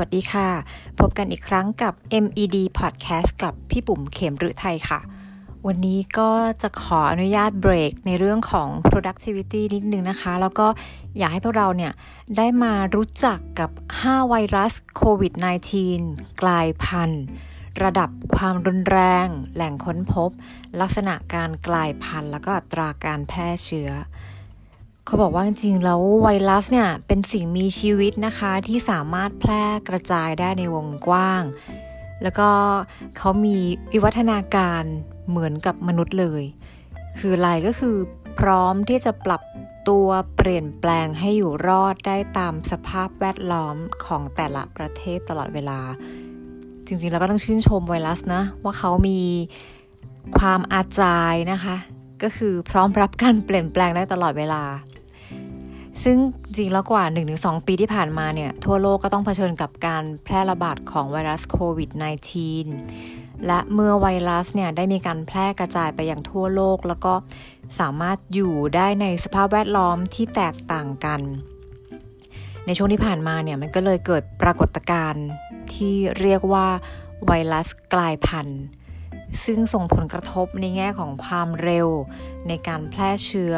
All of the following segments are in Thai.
วัสดีค่ะ พบกันอีกครั้งกับ MED Podcast กับพี่ปุ๋มเข็มรุไทยค่ะ วันนี้ก็จะขออนุญาตเบรกในเรื่องของ productivity นิดนึงนะคะ แล้วก็อยากให้พวกเราเนี่ย ได้มารู้จักกับ 5 ไวรัสโควิด -19 กลายพันธุ์ระดับความรุนแรง แหล่งค้นพบ ลักษณะการกลายพันธุ์ แล้วก็อัตราการแพร่เชื้อ เขาบอกว่าจริงๆแล้วไวรัสเนี่ยเป็นสิ่งมีชีวิตนะคะที่สามารถแพร่กระจายได้ในวงกว้าง แล้วก็เขามีวิวัฒนาการเหมือนกับมนุษย์เลย คืออะไรก็คือพร้อมที่จะปรับตัวเปลี่ยนแปลงให้อยู่รอดได้ตามสภาพแวดล้อมของแต่ละประเทศตลอดเวลา จริงๆเราก็ต้องชื่นชมไวรัสนะ ว่าเขามีความอาจายนะคะ ก็คือพร้อมรับการเปลี่ยนแปลงได้ตลอดเวลา ซึ่งจริงแล้วกว่า 1-2 ปีที่ผ่านมาเนี่ย ทั่วโลกก็ต้องเผชิญกับการแพร่ระบาดของไวรัสโควิด -19 และเมื่อไวรัสเนี่ยได้มีการแพร่กระจายไปอยังทั่วโลก แล้วก็สามารถอยู่ได้ในสภาพแวดล้อมที่แตกต่างกัน ในช่วงที่ผ่านมาเนี่ยมันก็เลยเกิดปรากฏการณ์ที่เรียกว่าไวรัสกลายพันธุ์ ซึ่งส่งผลกระทบในแง่ของความเร็ว ในการแพร่เชื้อ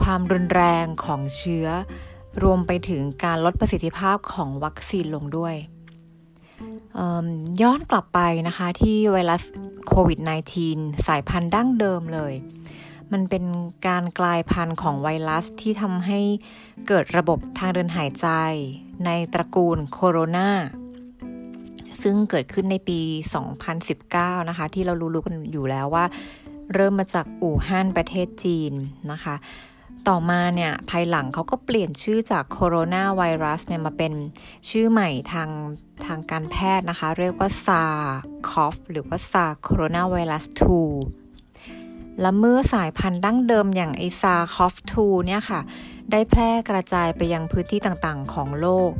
ความรุนแรงของเชื้อ รวมไปถึงการลดประสิทธิภาพของวัคซีนลงด้วย ย้อนกลับไปนะคะที่ไวรัสโควิด -19 สายพันธุ์ดั้งเดิมเลย มันเป็นการกลายพันธุ์ของไวรัสที่ทำให้เกิดระบบทางเดินหายใจ ในตระกูลโคโรนา ซึ่งเกิดขึ้นในปี 2019 นะคะ ที่เรารู้ๆกันอยู่แล้วว่า เริ่มมาจากอู่ฮั่นประเทศจีนนะคะ ต่อมาเนี่ยภายหลังเขาก็เปลี่ยนชื่อจากโคโรนาไวรัสเนี่ยมาเป็นชื่อใหม่ทางทางการแพทย์นะคะ เรียกว่าซาคอฟหรือว่าซาโคโรนาไวรัส 2และเมื่อสายพันธุ์ดั้งเดิมอย่างไอซาคอฟ2เนี่ยค่ะ ได้แพร่กระจายไปยังพื้นที่ต่างๆ ของโลก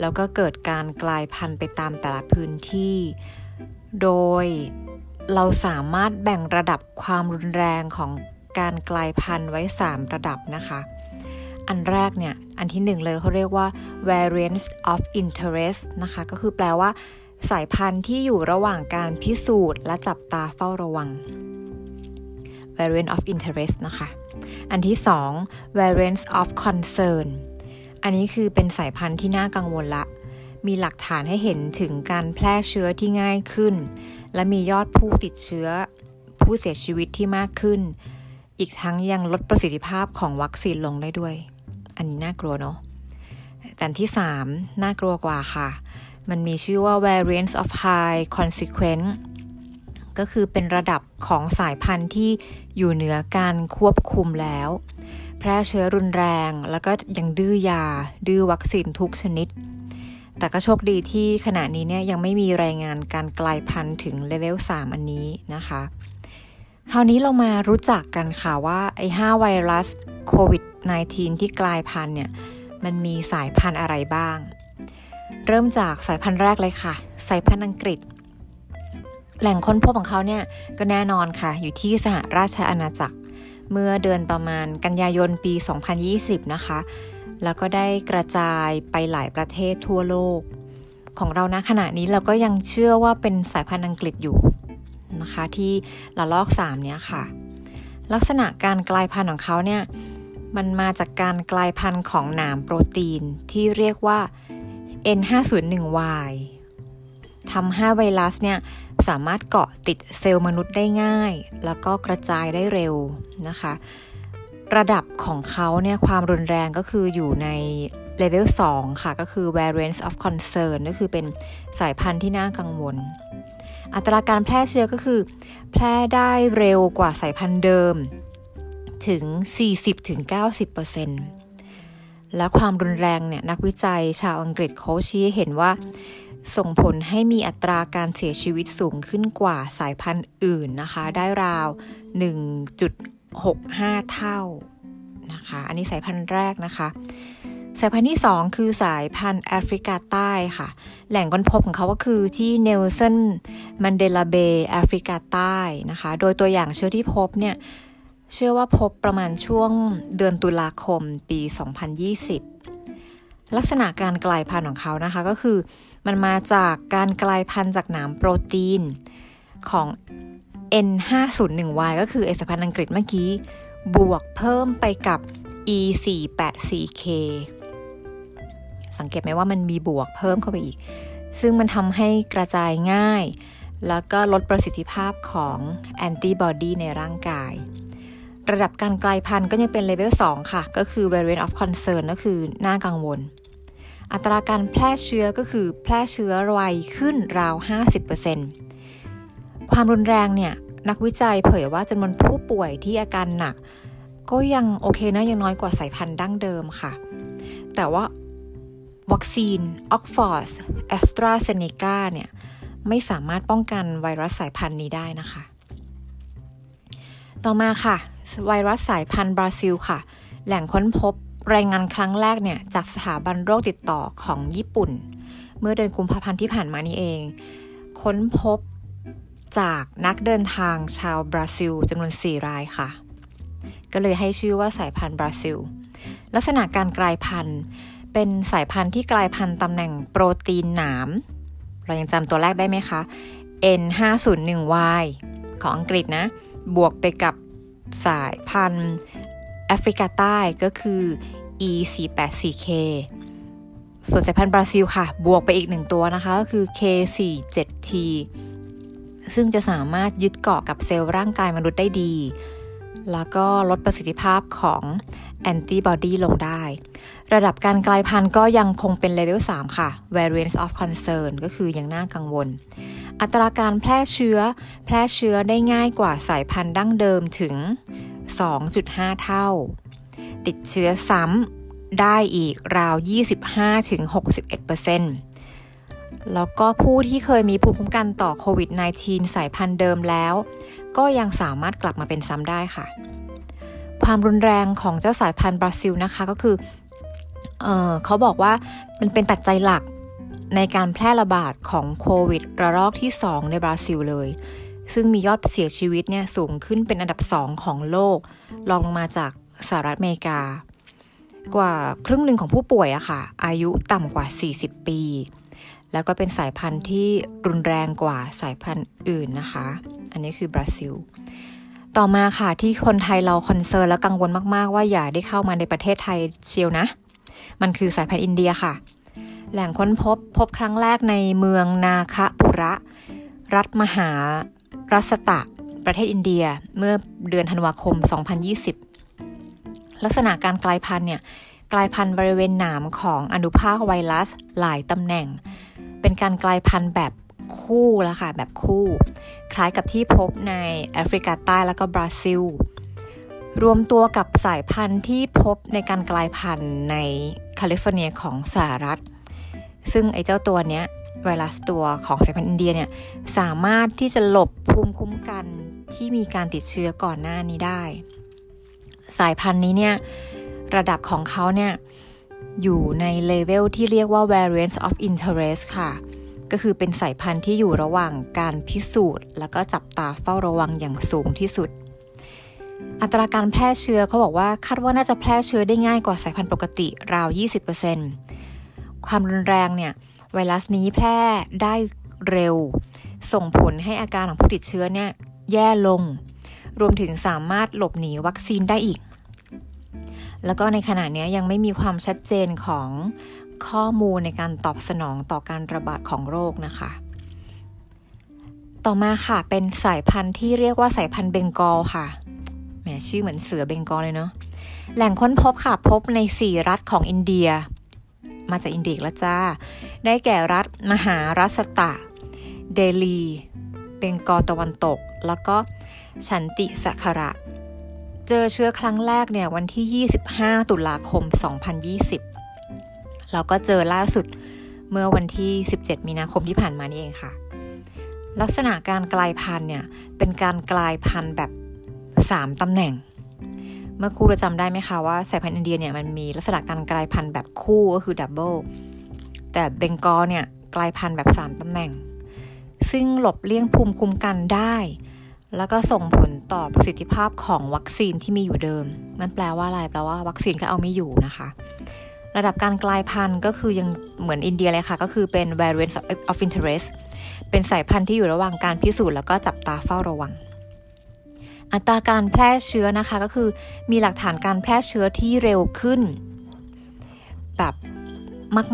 แล้วก็เกิดการกลายพันธุ์ไปตามแต่ละพื้นที่ โดยเราสามารถแบ่งระดับความรุนแรงของการกลายพันธุ์ไว้ 3 ระดับนะคะ อันแรกเนี่ย อันที่หนึ่งเลยเขาเรียกว่า variants of interest นะคะ ก็คือแปลว่า สายพันธุ์ที่อยู่ระหว่างการพิสูจน์ และจับตาเฝ้าระวัง variant of interest นะคะ อันที่สอง variants of concern อันนี้คือเป็นสายพันธุ์ที่น่ากังวลละ มีหลักฐานให้เห็นถึงการแพร่เชื้อที่ง่ายขึ้น และมียอดผู้ติดเชื้อ ผู้เสียชีวิตที่มากขึ้น อีกทั้งยังลดประสิทธิภาพของวัคซีนลงได้ด้วย อันนี้น่ากลัวเนาะแต่ที่ 3 น่ากลัวกว่าค่ะ มันมีชื่อว่า variants of high consequence ก็คือเป็นระดับของสายพันธุ์ที่อยู่เหนือการควบคุมแล้ว ร่เชื้อรุนแรง แล้วก็ยังดื้อยา ดื้อวัคซีนทุกชนิด แต่ก็โชคดีที่ขณะนี้เนี่ยยังไม่มีรายงานการกลายพันธุ์ถึงเลเวล 3 อันนี้นะคะคราวนี้เรามารู้จักกันค่ะว่าไอ้5ไวรัสโควิด -19 ที่กลายพันธุ์เนี่ยมันมีสายพันธุ์อะไรบ้าง เริ่มจากสายพันธุ์แรกเลยค่ะ สายพันธุ์อังกฤษ แหล่งค้นพบของเขาเนี่ยก็แน่นอนค่ะ อยู่ที่สหราชอาณาจักร เมื่อเดือนประมาณกันยายนปี 2020 นะคะ แล้วก็ได้กระจายไปหลายประเทศทั่วโลก ของเรานะขณะนี้เราก็ยังเชื่อว่าเป็นสายพันธุ์อังกฤษอยู่นะคะที่ละลอก 3 เนี้ยค่ะ ลักษณะการกลายพันธุ์ของเขาเนี่ยมันมาจากการกลายพันธุ์ของหนามโปรตีนที่เรียกว่า N501Y ทำให้ไวรัสเนี่ย สามารถเกาะติดเซลล์มนุษย์ได้ง่าย แล้วก็กระจายได้เร็วนะคะ ระดับของเขาเนี่ยความรุนแรงก็คืออยู่ในเลเวล2ค่ะ ก็คือ variants of concern ก็คือเป็นสายพันธุ์ที่น่ากังวล อัตราการแพร่เชื้อก็คือ แพร่ได้เร็วกว่าสายพันธุ์เดิมถึง 40-90%และความรุนแรงเนี่ยนักวิจัยชาวอังกฤษเขาชี้เห็นว่า ส่งผลให้มีอัตราการเสียชีวิตสูงขึ้นกว่าสายพันธุ์อื่นนะคะ ได้ราว 1.65 เท่านะคะ อันนี้สายพันธุ์แรกนะคะ สายพันธุ์ที่ 2 คือสายพันธุ์แอฟริกาใต้ค่ะ แหล่งค้นพบของเขาก็คือที่เนลสันมันเดลาเบย์แอฟริกาใต้นะคะ โดยตัวอย่างเชื้อที่พบเนี่ย เชื่อว่าพบประมาณช่วงเดือนตุลาคมปี 2020 ลักษณะการกลายพันธุ์ของเขานะคะก็คือ มันมาจากการกลายพันธุ์จากหนามโปรตีนของ N501Y ก็คือเอกสารพันธุ์อังกฤษเมื่อกี้ บวกเพิ่มไปกับ E484K สังเกตไหมว่ามันมีบวกเพิ่มเข้าไปอีก ซึ่งมันทำให้กระจายง่าย แล้วก็ลดประสิทธิภาพของแอนติบอดีในร่างกาย ระดับการกลายพันธุ์ก็ยังเป็นเลเวล2ค่ะ ก็คือ variant of concern ก็คือน่ากังวล อัตราการแพร่เชื้อก็คือแพร่เชื้อไวขึ้นราว 50%ความรุนแรงเนี่ยนักวิจัยเผยว่าจำนวนผู้ป่วยที่อาการหนัก ก็ยังโอเคนะยังน้อยกว่าสายพันธุ์ดั้งเดิมค่ะ แต่ว่าวัคซีน Oxford AstraZeneca เนี่ยไม่สามารถป้องกันไวรัสสายพันธุ์นี้ได้นะคะ ต่อมาค่ะ ไวรัสสายพันธุ์บราซิลค่ะ แหล่งค้นพบ รายงานครั้งแรกเนี่ยจากสถาบันโรคติดต่อของญี่ปุ่น เมื่อเดือนกุมภาพันธ์ที่ผ่านมานี้เอง ค้นพบจากนักเดินทางชาวบราซิลจำนวน 4 รายค่ะ ก็เลยให้ชื่อว่าสายพันธุ์บราซิล ลักษณะการกลายพันธุ์เป็นสายพันธุ์ที่กลายพันธุ์ตำแหน่งโปรตีนหนาม เรายังจำตัวแรกได้ไหมคะ N501Y ของอังกฤษนะ บวกไปกับสายพันธุ์แอฟริกาใต้ก็คือ E484K ส่วนสายพันธุ์บราซิลค่ะ บวกไปอีกหนึ่งตัวนะคะ ก็คือ K47T ซึ่งจะสามารถยึดเกาะกับเซลล์ร่างกายมนุษย์ได้ดี แล้วก็ลดประสิทธิภาพของแอนติบอดีลงได้ ระดับการกลายพันธุ์ก็ยังคงเป็นเลเวล 3 ค่ะ variants of concern ก็คือยังน่ากังวล อัตราการแพร่เชื้อ แพร่เชื้อได้ง่ายกว่าสายพันธุ์ดั้งเดิมถึง 2.5 เท่า ติดเชื้อซ้ำได้อีกราว 25-61%แล้วก็ผู้ที่เคยมีภูมิคุ้มกันต่อโควิด -19 สายพันธุ์เดิมแล้ว ก็ยังสามารถกลับมาเป็นซ้ำได้ค่ะ ความรุนแรงของเจ้าสายพันธุ์บราซิลนะคะก็คือเออเขาบอกว่ามันเป็นปัจจัยหลักในการแพร่ระบาดของโควิดระลอกที่ 2 ในบราซิลเลย ซึ่งมียอดเสียชีวิตเนี่ยสูงขึ้นเป็นอันดับ 2 ของโลกรองลงมาจาก สหรัฐอเมริกา กว่าครึ่งหนึ่งของผู้ป่วยอะค่ะ อายุต่ำกว่า 40 ปี แล้วก็เป็นสายพันธุ์ที่รุนแรงกว่าสายพันธุ์อื่นนะคะ อันนี้คือบราซิล ต่อมาค่ะที่คนไทยเราคอนเซิร์นและกังวลมากๆ ว่าอย่าได้เข้ามาในประเทศไทยเชียวนะ มันคือสายพันธุ์อินเดียค่ะ แหล่งค้นพบพบครั้งแรกในเมืองนาคปุระ รัฐมหารัสตะประเทศอินเดียเมื่อเดือนธันวาคม 2020 ลักษณะการกลายพันธุ์เนี่ยกลายพันธุ์บริเวณหนามของอนุภาคไวรัสหลายตำแหน่ง เป็นการกลายพันธุ์แบบคู่แล้วค่ะแบบคู่ คล้ายกับที่พบในแอฟริกาใต้แล้วก็บราซิล รวมตัวกับสายพันธุ์ที่พบในการกลายพันธุ์ในแคลิฟอร์เนียของสหรัฐ ซึ่งไอ้เจ้าตัวเนี้ยไวรัสตัวของสายพันธุ์อินเดียเนี่ยสามารถที่จะหลบภูมิคุ้มกันที่มีการติดเชื้อก่อนหน้านี้ได้ สายพันธุ์นี้เนี่ย ระดับของเขาเนี่ย อยู่ในเลเวลที่เรียกว่า variants of interest ค่ะ ก็คือเป็นสายพันธุ์ที่อยู่ระหว่างการพิสูจน์ แล้วก็จับตาเฝ้าระวังอย่างสูงที่สุด อัตราการแพร่เชื้อเขาบอกว่าคาดว่าน่าจะแพร่เชื้อได้ง่ายกว่าสายพันธุ์ปกติราว 20%ความรุนแรงเนี่ยไวรัสนี้แพร่ได้เร็ว ส่งผลให้อาการของผู้ติดเชื้อเนี่ยแย่ลง รวมถึงสามารถหลบหนีวัคซีนได้อีก แล้วก็ในขณะนี้ยังไม่มีความชัดเจนของข้อมูลในการตอบสนองต่อการระบาดของโรคนะคะ ต่อมาค่ะเป็นสายพันธุ์ที่เรียกว่าสายพันธุ์เบงกอลค่ะ แหมชื่อเหมือนเสือเบงกอลเลยเนาะ แหล่งค้นพบค่ะพบใน 4 รัฐของอินเดีย มาจากอินเดียแล้วจ้า ได้แก่รัฐมหารัสตะ เดลี เบงกอลตะวันตก แล้วก็ ฉันติสักระ เจอเชื้อครั้งแรกเนี่ยวันที่ 25 ตุลาคม 2020 แล้วก็เจอล่าสุดเมื่อวันที่ 17 มีนาคมที่ผ่านมานี่เองค่ะ ลักษณะการกลายพันธุ์เนี่ยเป็นการกลายพันธุ์แบบ 3ตำแหน่ง เมื่อครูเราจำได้ไหมคะว่าสายพันธุ์อินเดียเนี่ยมันมีลักษณะการกลายพันธุ์แบบคู่ก็คือดับเบิลแต่เบงกอลเนี่ยกลายพันธุ์แบบ 3ตำแหน่ง ซึ่งหลบเลี่ยงภูมิคุ้มกันได้ แล้วก็ส่งผลต่อประสิทธิภาพของวัคซีนที่มีอยู่เดิม นั่นแปลว่าอะไร แปลว่าวัคซีนก็เอาไม่อยู่นะคะ ระดับการกลายพันธุ์ก็คือยังเหมือนอินเดียเลยค่ะ ก็คือเป็น variant of interest เป็นสายพันธุ์ที่อยู่ระหว่างการพิสูจน์แล้วก็จับตาเฝ้าระวัง อัตราการแพร่เชื้อนะคะก็คือมีหลักฐานการแพร่เชื้อที่เร็วขึ้น แบบ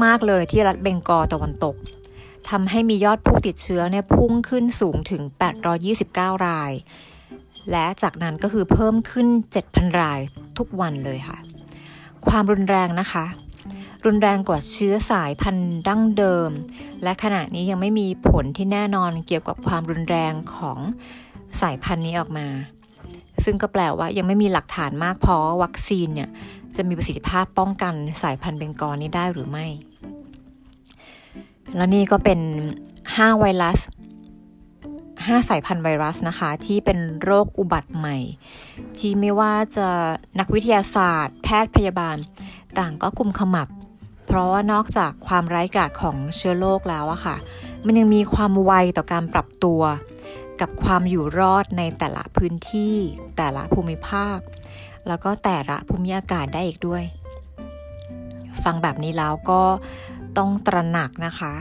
มาก ๆเลยที่รัฐเบงกอลตะวันตก ทำให้มียอดผู้ติดเชื้อเนี่ยพุ่งขึ้นสูงถึง 829 ราย และจากนั้นก็คือเพิ่มขึ้น 7,000 รายทุกวันเลยค่ะ ความรุนแรงนะคะ รุนแรงกว่าเชื้อสายพันธุ์ดั้งเดิม และขณะนี้ยังไม่มีผลที่แน่นอนเกี่ยวกับความรุนแรงของสายพันธุ์นี้ออกมา ซึ่งก็แปลว่ายังไม่มีหลักฐานมากพอวัคซีนเนี่ยจะมีประสิทธิภาพป้องกันสายพันธุ์เบงกอนี้ได้หรือไม่ แล้วนี่ก็เป็น 5 ไวรัส 5 สายพันธุ์ไวรัสนะคะ ที่เป็นโรคอุบัติใหม่ ที่ไม่ว่าจะนักวิทยาศาสตร์ แพทย์พยาบาลต่างก็กุมขมับ เพราะว่านอกจากความไร้กาจของเชื้อโรคแล้วอะค่ะ มันยังมีความไวต่อการปรับตัว กับความอยู่รอดในแต่ละพื้นที่ แต่ละภูมิภาค แล้วก็แต่ละภูมิอากาศได้อีกด้วย ฟังแบบนี้แล้วก็ ต้องตระหนักนะคะ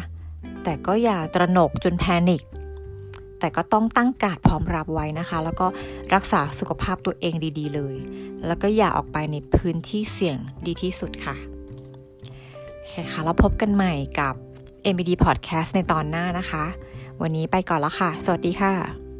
แต่ก็อย่าตระหนกจนแพนิคแต่ก็ต้องตั้งการพร้อมรับไว้นะคะ แล้วก็รักษาสุขภาพตัวเองดีๆ เลย แล้วก็อย่าออกไปในพื้นที่เสี่ยงดีที่สุดค่ะโอเคค่ะ แล้วพบกันใหม่กับ MBD Podcast ในตอนหน้านะคะ วันนี้ไปก่อนแล้วค่ะ สวัสดีค่ะ